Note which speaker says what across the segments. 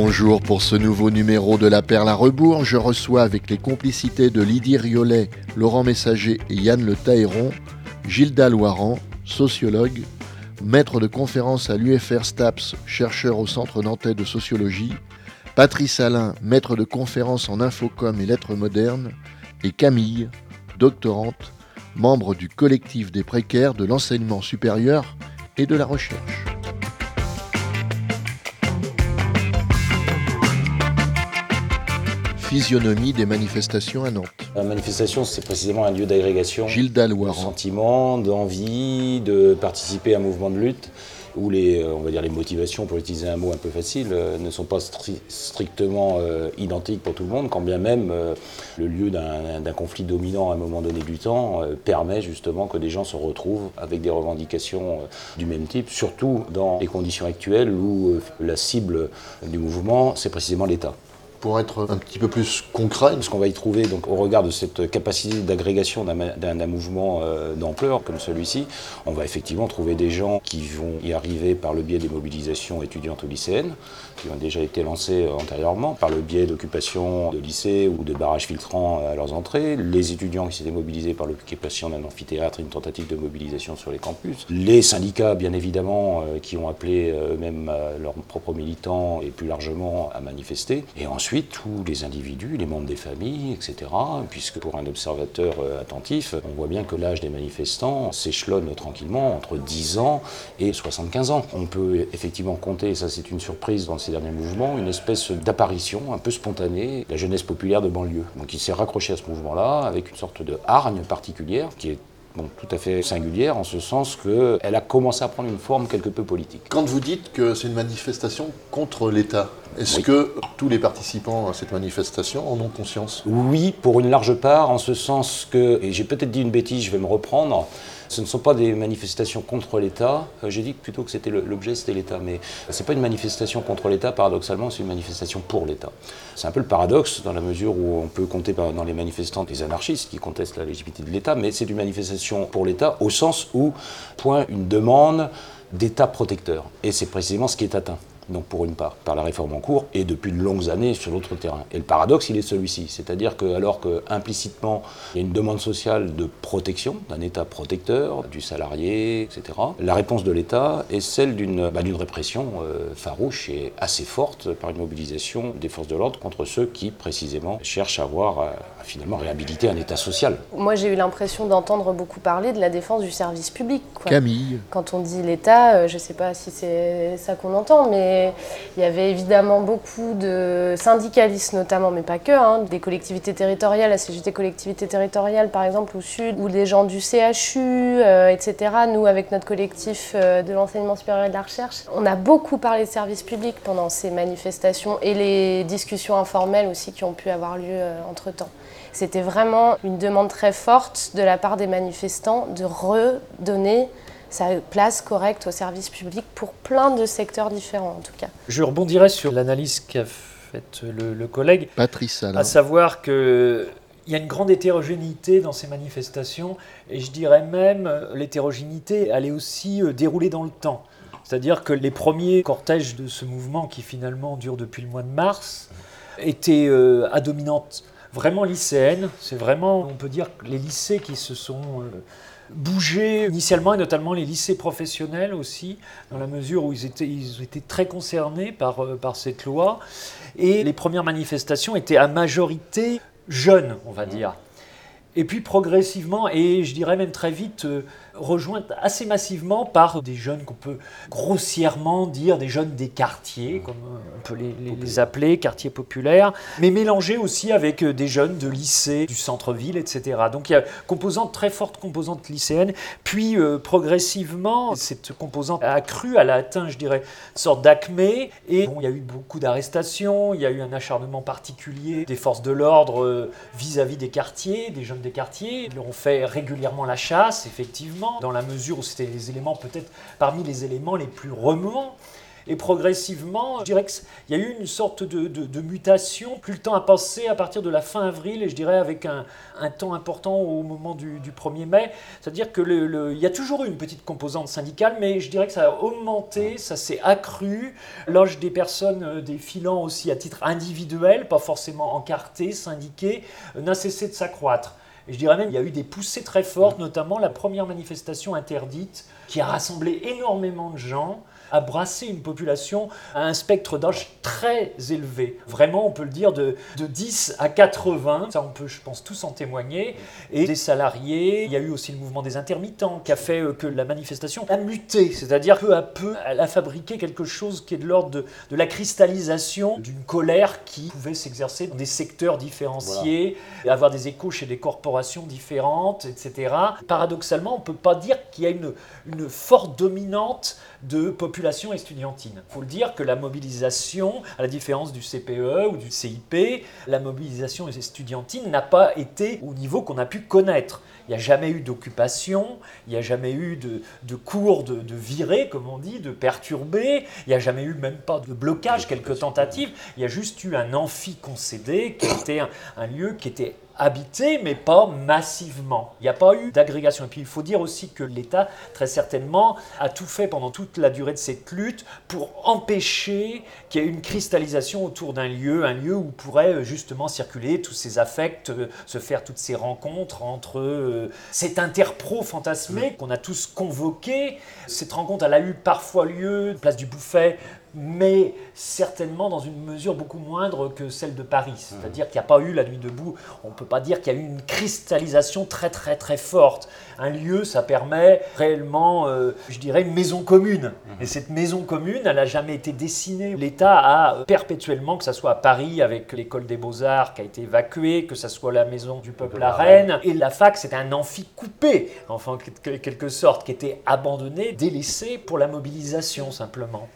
Speaker 1: Bonjour pour ce nouveau numéro de La Perle à rebours. Je reçois avec les complicités de Lydie Riolet, Laurent Messager et Yann Le Taéron, Gilda Loiran, sociologue, maître de conférence à l'UFR STAPS, chercheur au Centre nantais de sociologie, Patrice Alain, maître de conférence en infocom et lettres modernes, et Camille, doctorante, membre du collectif des précaires de l'enseignement supérieur et de la recherche. Physionomie des manifestations à Nantes.
Speaker 2: La manifestation, c'est précisément un lieu d'agrégation.
Speaker 1: Gilles
Speaker 2: De
Speaker 1: Dalloiran.
Speaker 2: sentiment, d'envie, de participer à un mouvement de lutte où les, euh, on va dire les motivations, pour utiliser un mot un peu facile, euh, ne sont pas stri- strictement euh, identiques pour tout le monde, quand bien même euh, le lieu d'un conflit dominant à un moment donné du temps euh, permet justement que des gens se retrouvent avec des revendications du même type, surtout dans les conditions actuelles où la cible du mouvement, c'est précisément l'État.
Speaker 1: Pour être un petit peu plus concret,
Speaker 2: Ce qu'on va y trouver, donc, au regard de cette capacité d'agrégation d'un mouvement euh, d'ampleur comme celui-ci, on va effectivement trouver des gens qui vont y arriver par le biais des mobilisations étudiantes ou lycéennes, qui ont déjà été lancées euh, antérieurement, par le biais d'occupation de lycées ou de barrages filtrants à leurs entrées, les étudiants qui s'étaient mobilisés par l'occupation d'un amphithéâtre, une tentative de mobilisation sur les campus, les syndicats, bien évidemment, euh, qui ont appelé euh, eux-mêmes euh, leurs propres militants et plus largement à manifester, et ensuite tous les individus, les membres des familles, etc., puisque pour un observateur euh, attentif, on voit bien que l'âge des manifestants s'échelonne tranquillement entre 10 ans et 75 ans. On peut effectivement compter, et ça c'est une surprise dans ces derniers mouvements, une espèce d'apparition un peu spontanée la jeunesse populaire de banlieue. Donc il s'est raccroché à ce mouvement-là avec une sorte de hargne particulière qui est bon, tout à fait singulière en ce sens qu'elle a commencé à prendre une forme quelque peu politique.
Speaker 1: quand vous dites que c'est une manifestation contre l'État, est-ce
Speaker 2: Oui.
Speaker 1: que tous les participants à cette manifestation en ont conscience?
Speaker 2: Oui, pour une large part, en ce sens que, et j'ai peut-être dit une bêtise, je vais me reprendre, ce ne sont pas des manifestations contre l'État, Euh, j'ai dit plutôt que c'était l'objet, c'était l'État, mais ce n'est pas une manifestation contre l'État, paradoxalement, c'est une manifestation pour l'État. C'est un peu le paradoxe dans la mesure où on peut compter dans les manifestants des anarchistes qui contestent la légitimité de l'État, mais c'est une manifestation pour l'État au sens où point une demande d'État protecteur. Et c'est précisément ce qui est atteint. Donc pour une part, par la réforme en cours et depuis de longues années sur l'autre terrain. Et le paradoxe, il est celui-ci. C'est-à-dire que alors que implicitement, il y a une demande sociale de protection, d'un État protecteur, du salarié, etc., la réponse de l'État est celle d'une bah, d'une répression euh, farouche et assez forte par une mobilisation des forces de l'ordre contre ceux qui, précisément, cherchent à avoir, euh, à finalement réhabiliter un État social.
Speaker 3: Moi, j'ai eu l'impression d'entendre beaucoup parler de la défense du service public. quoi.
Speaker 1: Camille,
Speaker 3: Quand on dit l'État, euh, je ne sais pas si c'est ça qu'on entend, mais il y avait évidemment beaucoup de syndicalistes notamment, mais pas que, hein, des collectivités territoriales, la CGT collectivité territoriale par exemple au sud, ou des gens du CHU, euh, etc. Nous, avec notre collectif euh, de l'enseignement supérieur et de la recherche, on a beaucoup parlé de service public pendant ces manifestations et les discussions informelles aussi qui ont pu avoir lieu euh, entre-temps. C'était vraiment une demande très forte de la part des manifestants de redonner sa place correcte au service public pour plein de secteurs différents en tout cas.
Speaker 4: Je rebondirai sur l'analyse qu'a faite le, le collègue,
Speaker 1: Patrice Alain.
Speaker 4: à savoir qu'il y a une grande hétérogénéité dans ces manifestations, et je dirais même l'hétérogénéité, elle est aussi euh, déroulée dans le temps. C'est-à-dire que les premiers cortèges de ce mouvement, qui finalement dure depuis le mois de mars, étaient euh, à dominante vraiment lycéenne. C'est vraiment, on peut dire, les lycées qui se sont euh, bougés initialement, et notamment les lycées professionnels aussi, dans la mesure où ils étaient, ils étaient très concernés par, euh, par cette loi. Et les premières manifestations étaient à majorité jeunes, on va dire. Et puis progressivement, et je dirais même très vite, euh, rejointe assez massivement par des jeunes qu'on peut grossièrement dire des jeunes des quartiers, comme on peut les, les- les appeler, quartiers populaires, mais mélangés aussi avec euh, des jeunes de lycée, du centre-ville, etc. Donc il y a composante très forte composante lycéenne, puis euh, progressivement cette composante a accru, elle a atteint, je dirais, une sorte d'acmé, et bon, il y a eu beaucoup d'arrestations, il y a eu un acharnement particulier des forces de l'ordre euh, vis-à-vis des quartiers, des jeunes des quartiers. Ils leur ont fait régulièrement la chasse, effectivement, dans la mesure où c'était les éléments, peut-être parmi les éléments les plus remuants. Et progressivement, je dirais qu'il y a eu une sorte de, mutation. Plus le temps a passé à partir de la fin avril, et je dirais avec un, temps important au moment du, 1er mai. C'est-à-dire qu'il y a toujours eu une petite composante syndicale, mais je dirais que ça a augmenté, ça s'est accru. L'âge des personnes euh, défilant aussi à titre individuel, pas forcément encartées, syndiquées, euh, n'a cessé de s'accroître. Et je dirais même qu'il y a eu des poussées très fortes, notamment la première manifestation interdite, qui a rassemblé énormément de gens a brassé une population à un spectre d'âge très élevé. Vraiment, on peut le dire, de, de 10 à 80. Ça, on peut, je pense, tous en témoigner. Et des salariés. Il y a eu aussi le mouvement des intermittents qui a fait euh, que la manifestation a muté. C'est-à-dire, peu à peu, elle a fabriqué quelque chose qui est de l'ordre de, de, la cristallisation d'une colère qui pouvait s'exercer dans des secteurs différenciés, et avoir des échos chez des corporations différentes, etc. Paradoxalement, on ne peut pas dire qu'il y a une, une forte dominante de population estudiantine. Il faut le dire que la mobilisation, à la différence du CPE ou du CIP, la mobilisation estudiantine n'a pas été au niveau qu'on a pu connaître. Il n'y a jamais eu d'occupation, il n'y a jamais eu de, cours de, de virer, comme on dit, de perturber, il n'y a jamais eu même pas de blocage, quelques tentatives, il y a juste eu un amphi concédé qui était un lieu qui était habité, mais pas massivement. Il n'y a pas eu d'agrégation. Et puis il faut dire aussi que l'État, très certainement, a tout fait pendant toute la durée de cette lutte pour empêcher qu'il y ait une cristallisation autour d'un lieu, un lieu où pourraient euh, justement circuler tous ces affects, euh, se faire toutes ces rencontres entre euh, cet interpro fantasmé qu'on a tous convoqué. Cette rencontre, elle a eu parfois lieu, place du Bouffet, mais certainement dans une mesure beaucoup moindre que celle de Paris. Mmh. C'est-à-dire qu'il n'y a pas eu la nuit debout, on ne peut pas dire qu'il y a eu une cristallisation très très très forte. Un lieu, ça permet réellement, euh, je dirais, une maison commune. Mmh. Et cette maison commune, elle n'a jamais été dessinée. L'État a perpétuellement, que ce soit à Paris avec l'école des beaux-arts qui a été évacuée, que ce soit la maison du peuple à Rennes, et la fac, c'était un amphi coupé, enfin, en quelque sorte, qui était abandonné, délaissé pour la mobilisation simplement.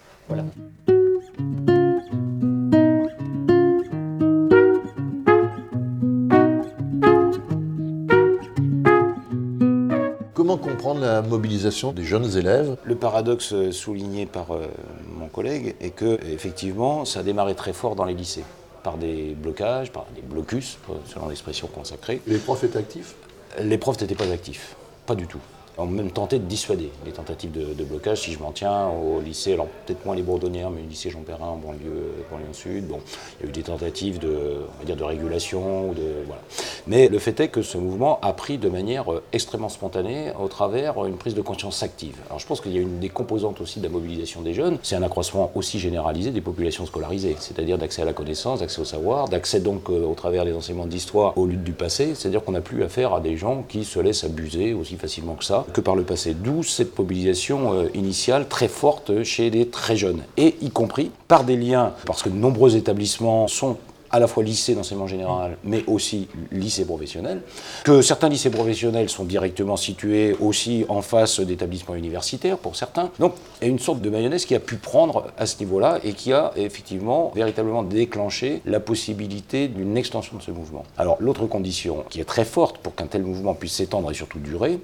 Speaker 1: Comment comprendre la mobilisation des jeunes élèves?
Speaker 2: Le paradoxe souligné par euh, mon collègue est que effectivement, ça a démarré très fort dans les lycées. Par des blocages, par des blocus, selon l'expression consacrée.
Speaker 1: les profs étaient actifs?
Speaker 2: Les profs n'étaient pas actifs, pas du tout ont même tenté de dissuader les tentatives de, blocage. Si je m'en tiens au lycée, alors peut-être moins les Bourdonnières, mais le lycée Jean Perrin en banlieue, banlieue sud, bon, il y a eu des tentatives de, on va dire, de régulation. De, voilà. Mais le fait est que ce mouvement a pris de manière euh, extrêmement spontanée au travers une prise de conscience active. Alors je pense qu'il y a une des composantes aussi de la mobilisation des jeunes, c'est un accroissement aussi généralisé des populations scolarisées, c'est-à-dire d'accès à la connaissance, d'accès au savoir, d'accès donc euh, au travers des enseignements d'histoire aux luttes du passé, c'est-à-dire qu'on n'a plus affaire à des gens qui se laissent abuser aussi facilement que ça que par le passé. D'où cette mobilisation euh, initiale très forte chez les très jeunes, et y compris par des liens, parce que de nombreux établissements sont à la fois lycée d'enseignement général, mais aussi lycée professionnel, que certains lycées professionnels sont directement situés aussi en face d'établissements universitaires pour certains. Donc il y a une sorte de mayonnaise qui a pu prendre à ce niveau-là et qui a effectivement véritablement déclenché la possibilité d'une extension de ce mouvement. Alors l'autre condition qui est très forte pour qu'un tel mouvement puisse s'étendre et surtout durer,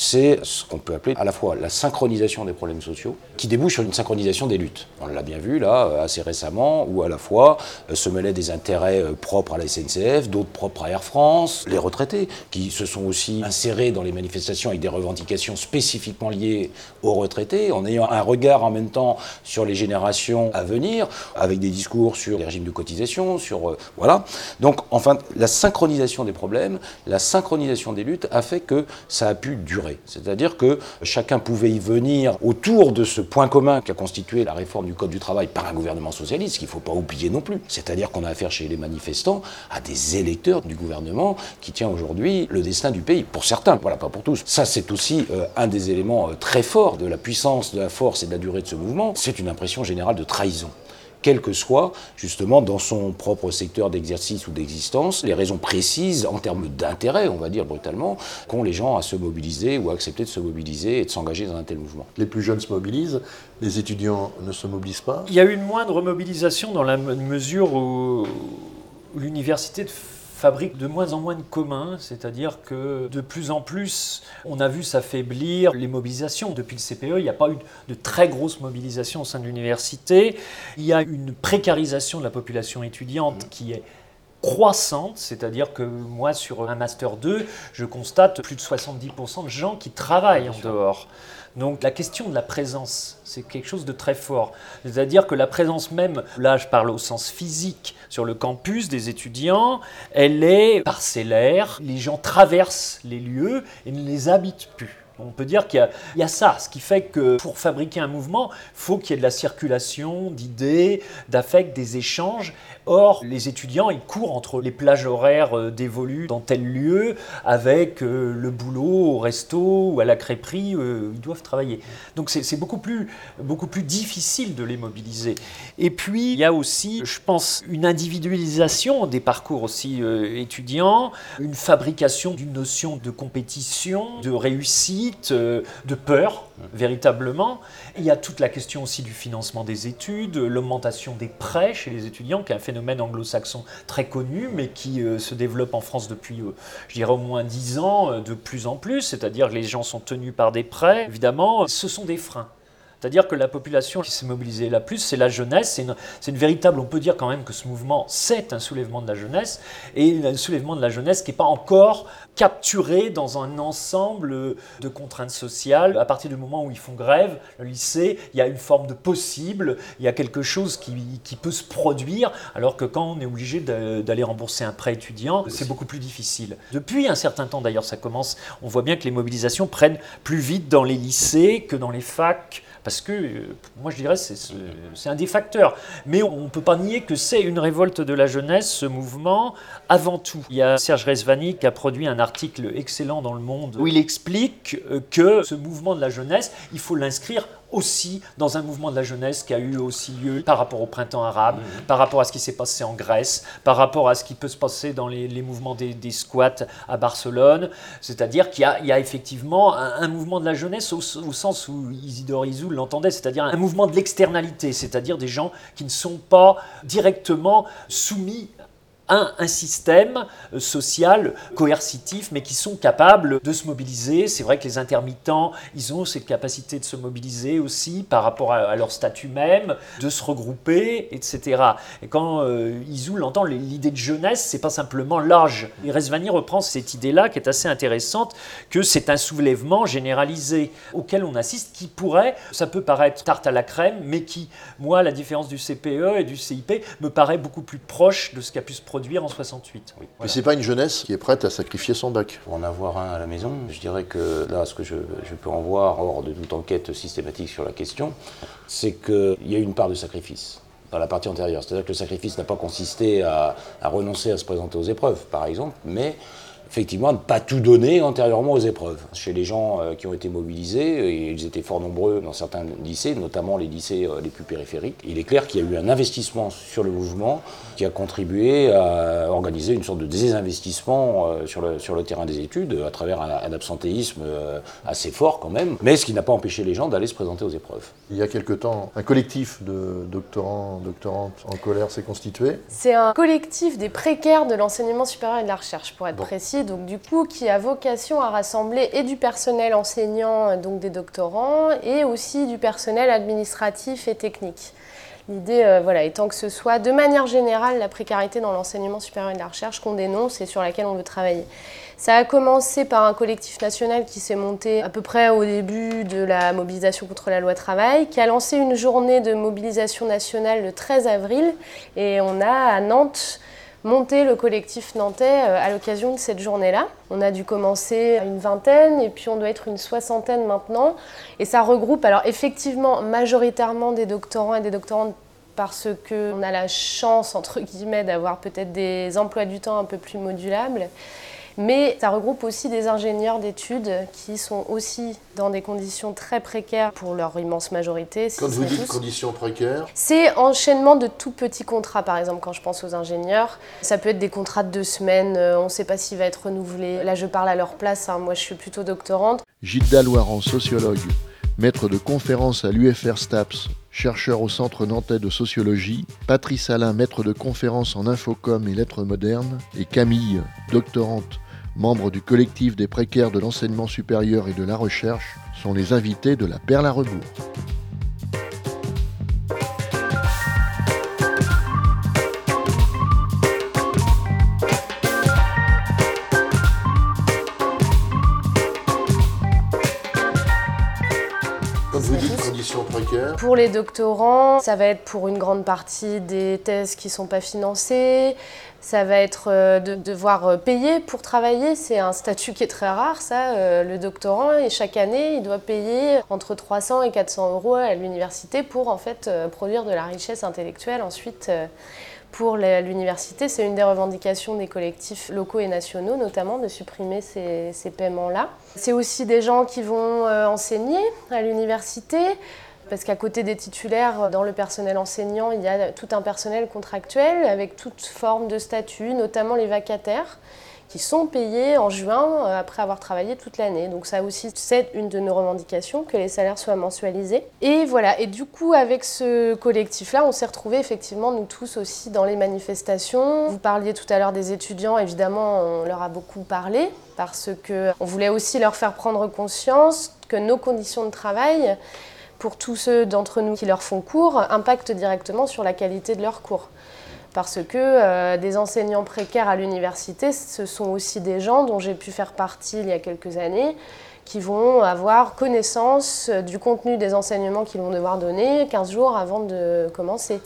Speaker 2: c'est ce qu'on peut appeler à la fois la synchronisation des problèmes sociaux, qui débouche sur une synchronisation des luttes. On l'a bien vu là assez récemment, où à la fois euh, se mêlaient des intérêts euh, propres à la SNCF, d'autres propres à Air France, les retraités, qui se sont aussi insérés dans les manifestations avec des revendications spécifiquement liées aux retraités, en ayant un regard en même temps sur les générations à venir, avec des discours sur les régimes de cotisation, sur... Euh, voilà. Donc, enfin, la synchronisation des problèmes, la synchronisation des luttes a fait que ça a pu durer. C'est-à-dire que chacun pouvait y venir autour de ce point commun qui a constitué la réforme du Code du travail par un gouvernement socialiste, qu'il ne faut pas oublier non plus. C'est-à-dire qu'on a affaire chez les manifestants à des électeurs du gouvernement qui tient aujourd'hui le destin du pays. Pour certains, voilà, pas pour tous. Ça, c'est aussi euh, un des éléments euh, très forts de la puissance, de la force et de la durée de ce mouvement. C'est une impression générale de trahison quel que soit, justement, dans son propre secteur d'exercice ou d'existence, les raisons précises en termes d'intérêt, on va dire brutalement, qu'ont les gens à se mobiliser ou à accepter de se mobiliser et de s'engager dans un tel mouvement.
Speaker 1: Les plus jeunes se mobilisent, les étudiants ne se mobilisent pas
Speaker 4: Il y a eu une moindre mobilisation dans la mesure où l'université fabrique de moins en moins de communs, c'est-à-dire que de plus en plus, on a vu s'affaiblir les mobilisations. Depuis le CPE, il n'y a pas eu de très grosse mobilisation au sein de l'université. Il y a une précarisation de la population étudiante qui est croissante, c'est-à-dire que moi sur un master 2, je constate plus de 70% de gens qui travaillent en dehors. Donc la question de la présence, c'est quelque chose de très fort. C'est-à-dire que la présence même, là je parle au sens physique, sur le campus des étudiants, elle est parcellaire, les gens traversent les lieux et ne les habitent plus. On peut dire qu'il y, a ça, ce qui fait que pour fabriquer un mouvement, faut qu'il y ait de la circulation d'idées, d'affects, des échanges. Or, les étudiants, ils courent entre les plages horaires euh, dévolues dans tel lieu avec euh, le boulot au resto ou à la crêperie, euh, ils doivent travailler. Donc c'est beaucoup plus, beaucoup plus difficile de les mobiliser. Et puis, il y a aussi, je pense, une individualisation des parcours aussi étudiants, une fabrication d'une notion de compétition, de réussite, de peur, véritablement. Il y a toute la question aussi du financement des études, l'augmentation des prêts chez les étudiants, qui est un phénomène anglo-saxon très connu, mais qui euh, se développe en France depuis, euh, je dirais, au moins dix ans, euh, de plus en plus. C'est-à-dire que les gens sont tenus par des prêts. Évidemment, ce sont des freins. C'est-à-dire que la population qui s'est mobilisée la plus, c'est la jeunesse. C'est une, véritable, on peut dire quand même que ce mouvement, c'est un soulèvement de la jeunesse, et un soulèvement de la jeunesse qui n'est pas encore capturé dans un ensemble de contraintes sociales. À partir du moment où ils font grève, le lycée, il y a une forme de possible, il y a quelque chose qui peut se produire, alors que quand on est obligé d'aller rembourser un prêt étudiant, c'est beaucoup plus difficile. Depuis un certain temps d'ailleurs, ça commence, on voit bien que les mobilisations prennent plus vite dans les lycées que dans les facs parce que, moi je dirais, c'est un des facteurs. Mais on ne peut pas nier que c'est une révolte de la jeunesse, ce mouvement, avant tout. Il y a Serge Resvani qui a produit un article excellent dans Le Monde où il explique euh, que ce mouvement de la jeunesse, il faut l'inscrire aussi dans un mouvement de la jeunesse qui a eu aussi lieu par rapport au printemps arabe, mhm. par rapport à ce qui s'est passé en Grèce, par rapport à ce qui peut se passer dans les, mouvements des, squats à Barcelone. C'est-à-dire qu'il y, a effectivement un, mouvement de la jeunesse au, sens où Isidore Izou l'entendait, c'est-à-dire un mouvement de l'externalité, c'est-à-dire des gens qui ne sont pas directement soumis un, système euh, social coercitif, mais qui sont capables de se mobiliser. C'est vrai que les intermittents, ils ont cette capacité de se mobiliser aussi par rapport à, leur statut même, de se regrouper, etc. Et quand euh, Isou l'entend, l'idée de jeunesse, c'est pas simplement l'âge. Et reprend cette idée-là qui est assez intéressante, que c'est un soulèvement généralisé auquel on assiste, qui pourrait, ça peut paraître tarte à la crème, mais qui, moi, la différence du CPE et du CIP, me paraît beaucoup plus proche de ce qui a pu se produire en 68.
Speaker 1: Oui. Mais c'est pas une jeunesse qui est prête à sacrifier son bac.
Speaker 2: Pour en avoir un à la maison, je dirais que là, ce que je, peux en voir, hors de toute enquête systématique sur la question, c'est qu'il y a une part de sacrifice dans la partie antérieure. C'est-à-dire que le sacrifice n'a pas consisté à, à, renoncer à se présenter aux épreuves, par exemple, mais effectivement, ne pas tout donner antérieurement aux épreuves. Chez les gens euh, qui ont été mobilisés, et ils étaient fort nombreux dans certains lycées, notamment les lycées euh, les plus périphériques, il est clair qu'il y a eu un investissement sur le mouvement qui a contribué à organiser une sorte de désinvestissement euh, sur le, sur le terrain des études à travers un, absentéisme assez fort quand même, mais ce qui n'a pas empêché les gens d'aller se présenter aux épreuves.
Speaker 1: Il y a quelque temps, un collectif de doctorants, doctorantes en colère s'est constitué.
Speaker 3: C'est un collectif des précaires de l'enseignement supérieur et de la recherche, pour être précis donc du coup qui a vocation à rassembler et du personnel enseignant, donc des doctorants, et aussi du personnel administratif et technique. L'idée euh, voilà, étant que ce soit de manière générale la précarité dans l'enseignement supérieur et la recherche qu'on dénonce et sur laquelle on veut travailler. Ça a commencé par un collectif national qui s'est monté à peu près au début de la mobilisation contre la loi travail, qui a lancé une journée de mobilisation nationale le 13 avril. Et on a à Nantes monter le collectif nantais euh, à l'occasion de cette journée-là. On a dû commencer une vingtaine et puis on doit être une soixantaine maintenant. Et ça regroupe alors effectivement majoritairement des doctorants et des doctorantes parce qu'on a la chance, entre guillemets, d'avoir peut-être des emplois du temps un peu plus modulables. Mais ça regroupe aussi des ingénieurs d'études qui sont aussi dans des conditions très précaires pour leur immense majorité.
Speaker 1: Quand vous dites conditions précaires
Speaker 3: C'est enchaînement de tout petits contrats, par exemple, quand je pense aux ingénieurs. Ça peut être des contrats de deux semaines, euh, on ne sait pas s'il va être renouvelé. Là, je parle à leur place, hein. moi je suis plutôt doctorante.
Speaker 1: Gilda Loiran, sociologue, maître de conférence à l'UFR STAPS, chercheur au Centre nantais de sociologie, Patrice Alain, maître de conférence en infocom et lettres modernes, et Camille, doctorante, membre du collectif des précaires de l'enseignement supérieur et de la recherche, sont les invités de la Perle à rebours.
Speaker 3: Pour les doctorants, ça va être pour une grande partie des thèses qui ne sont pas financées. Ça va être euh, de devoir euh, payer pour travailler. C'est un statut qui est très rare, ça. Euh, le doctorant, et chaque année, il doit payer entre 300 et 400 euros à l'université pour en fait produire de la richesse intellectuelle ensuite pour l'université. C'est une des revendications des collectifs locaux et nationaux, notamment, de supprimer ces, ces paiements-là. C'est aussi des gens qui vont enseigner à l'université parce qu'à côté des titulaires, dans le personnel enseignant, il y a tout un personnel contractuel avec toute forme de statut, notamment les vacataires qui sont payés en juin euh, après avoir travaillé toute l'année. Donc ça aussi, c'est une de nos revendications, que les salaires soient mensualisés. Et voilà, et du coup, avec ce collectif-là, on s'est retrouvés effectivement, nous tous aussi, dans les manifestations. Vous parliez tout à l'heure des étudiants, évidemment, on leur a beaucoup parlé, parce qu'on voulait aussi leur faire prendre conscience que nos conditions de travail pour tous ceux d'entre nous qui leur font cours, impactent directement sur la qualité de leurs cours. Parce que euh, des enseignants précaires à l'université, ce sont aussi des gens dont j'ai pu faire partie il y a quelques années, qui vont avoir connaissance du contenu des enseignements qu'ils vont devoir donner 15 jours avant de commencer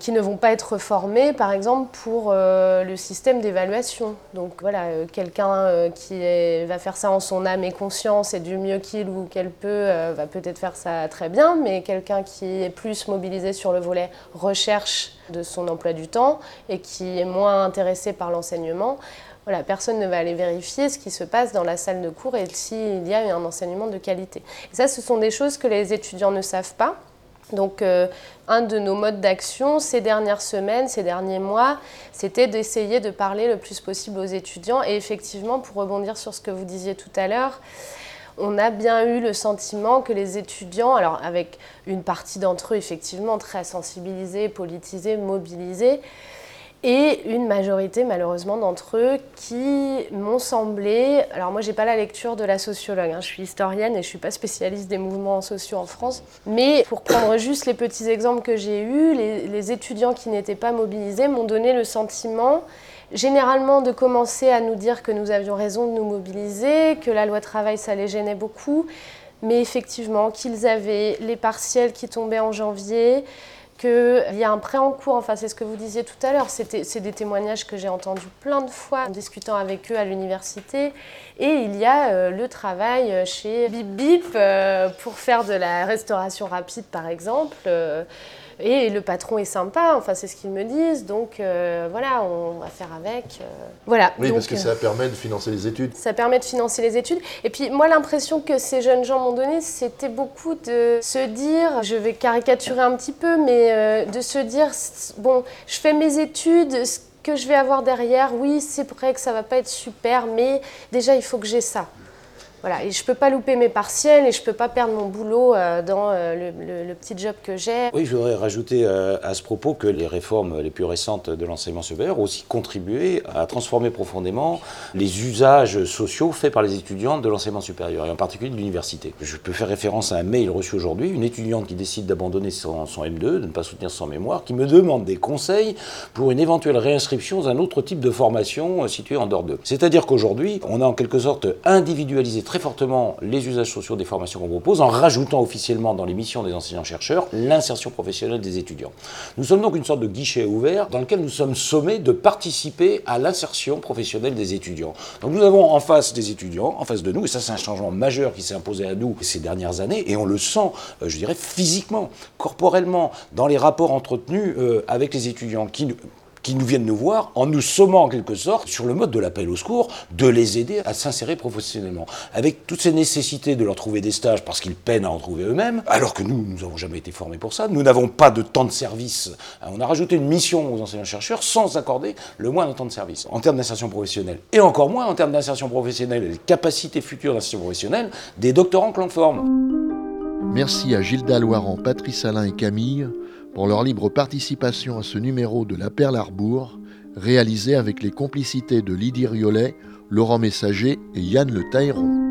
Speaker 3: qui ne vont pas être formés, par exemple, pour euh, le système d'évaluation. Donc voilà, euh, quelqu'un euh, qui va faire ça en son âme et conscience et du mieux qu'il ou qu'elle peut va peut-être faire ça très bien, mais quelqu'un qui est plus mobilisé sur le volet recherche de son emploi du temps et qui est moins intéressé par l'enseignement, voilà, personne ne va aller vérifier ce qui se passe dans la salle de cours et s'il y a un enseignement de qualité. Et ça, ce sont des choses que les étudiants ne savent pas. Donc, euh, un de nos modes d'action ces dernières semaines, ces derniers mois, c'était d'essayer de parler le plus possible aux étudiants. Et effectivement, pour rebondir sur ce que vous disiez tout à l'heure, on a bien eu le sentiment que les étudiants, alors avec une partie d'entre eux effectivement très sensibilisés, politisés, mobilisés, et une majorité malheureusement d'entre eux qui m'ont semblé, alors moi j'ai pas la lecture de la sociologue, hein, je suis historienne et je suis pas spécialiste des mouvements sociaux en France, mais pour prendre juste les petits exemples que j'ai eus, les, étudiants qui n'étaient pas mobilisés m'ont donné le sentiment généralement de commencer à nous dire que nous avions raison de nous mobiliser, que la loi travail ça les gênait beaucoup, mais effectivement qu'ils avaient les partiels qui tombaient en janvier, qu'il y a un prêt en cours, enfin c'est ce que vous disiez tout à l'heure, c'est des témoignages que j'ai entendus plein de fois en discutant avec eux à l'université. Et il y a euh, le travail chez Bip Bip euh, pour faire de la restauration rapide par exemple. Euh, et le patron est sympa, enfin c'est ce qu'ils me disent, donc euh, voilà, on va faire avec. Euh. voilà.
Speaker 1: Oui, parce que ça permet de financer les études.
Speaker 3: Ça permet de financer les études. Et puis moi, l'impression que ces jeunes gens m'ont donné, c'était beaucoup de se dire, je vais caricaturer un petit peu, mais euh, de se dire, bon, je fais mes études, ce que je vais avoir derrière, oui, c'est vrai que ça va pas être super, mais déjà, il faut que j'ai ça. Voilà, et je ne peux pas louper mes partiels et je ne peux pas perdre mon boulot euh, dans euh, le, petit job que j'ai.
Speaker 2: Oui, je voudrais rajouter euh, à ce propos que les réformes les plus récentes de l'enseignement supérieur ont aussi contribué à transformer profondément les usages sociaux faits par les étudiants de l'enseignement supérieur, et en particulier de l'université. Je peux faire référence à un mail reçu aujourd'hui, une étudiante qui décide d'abandonner son, son, M2, de ne pas soutenir son mémoire, qui me demande des conseils pour une éventuelle réinscription dans un autre type de formation située en dehors d'eux. C'est-à-dire qu'aujourd'hui, on a en quelque sorte individualisé très fortement les usages sociaux des formations qu'on propose en rajoutant officiellement dans les missions des enseignants-chercheurs l'insertion professionnelle des étudiants. Nous sommes donc une sorte de guichet ouvert dans lequel nous sommes sommés de participer à l'insertion professionnelle des étudiants. Donc nous avons en face des étudiants, en face de nous, et ça c'est un changement majeur qui s'est imposé à nous ces dernières années, et on le sent, euh, je dirais, physiquement, corporellement, dans les rapports entretenus euh, avec les étudiants, qui qui nous viennent nous voir en nous sommant en quelque sorte sur le mode de l'appel au secours, de les aider à s'insérer professionnellement. Avec toutes ces nécessités de leur trouver des stages parce qu'ils peinent à en trouver eux-mêmes, alors que nous, nous n'avons jamais été formés pour ça, nous n'avons pas de temps de service. On a rajouté une mission aux enseignants-chercheurs sans accorder le moindre temps de service en termes d'insertion professionnelle. Et encore moins en termes d'insertion professionnelle et de capacités futures d'insertion professionnelle des doctorants que l'on forme.
Speaker 1: Merci à Gilda Loiran, Patrice Alain et Camille pour leur libre participation à ce numéro de La Perle Arbour, réalisé avec les complicités de Lydie Riolet, Laurent Messager et Yann Le Tailleron.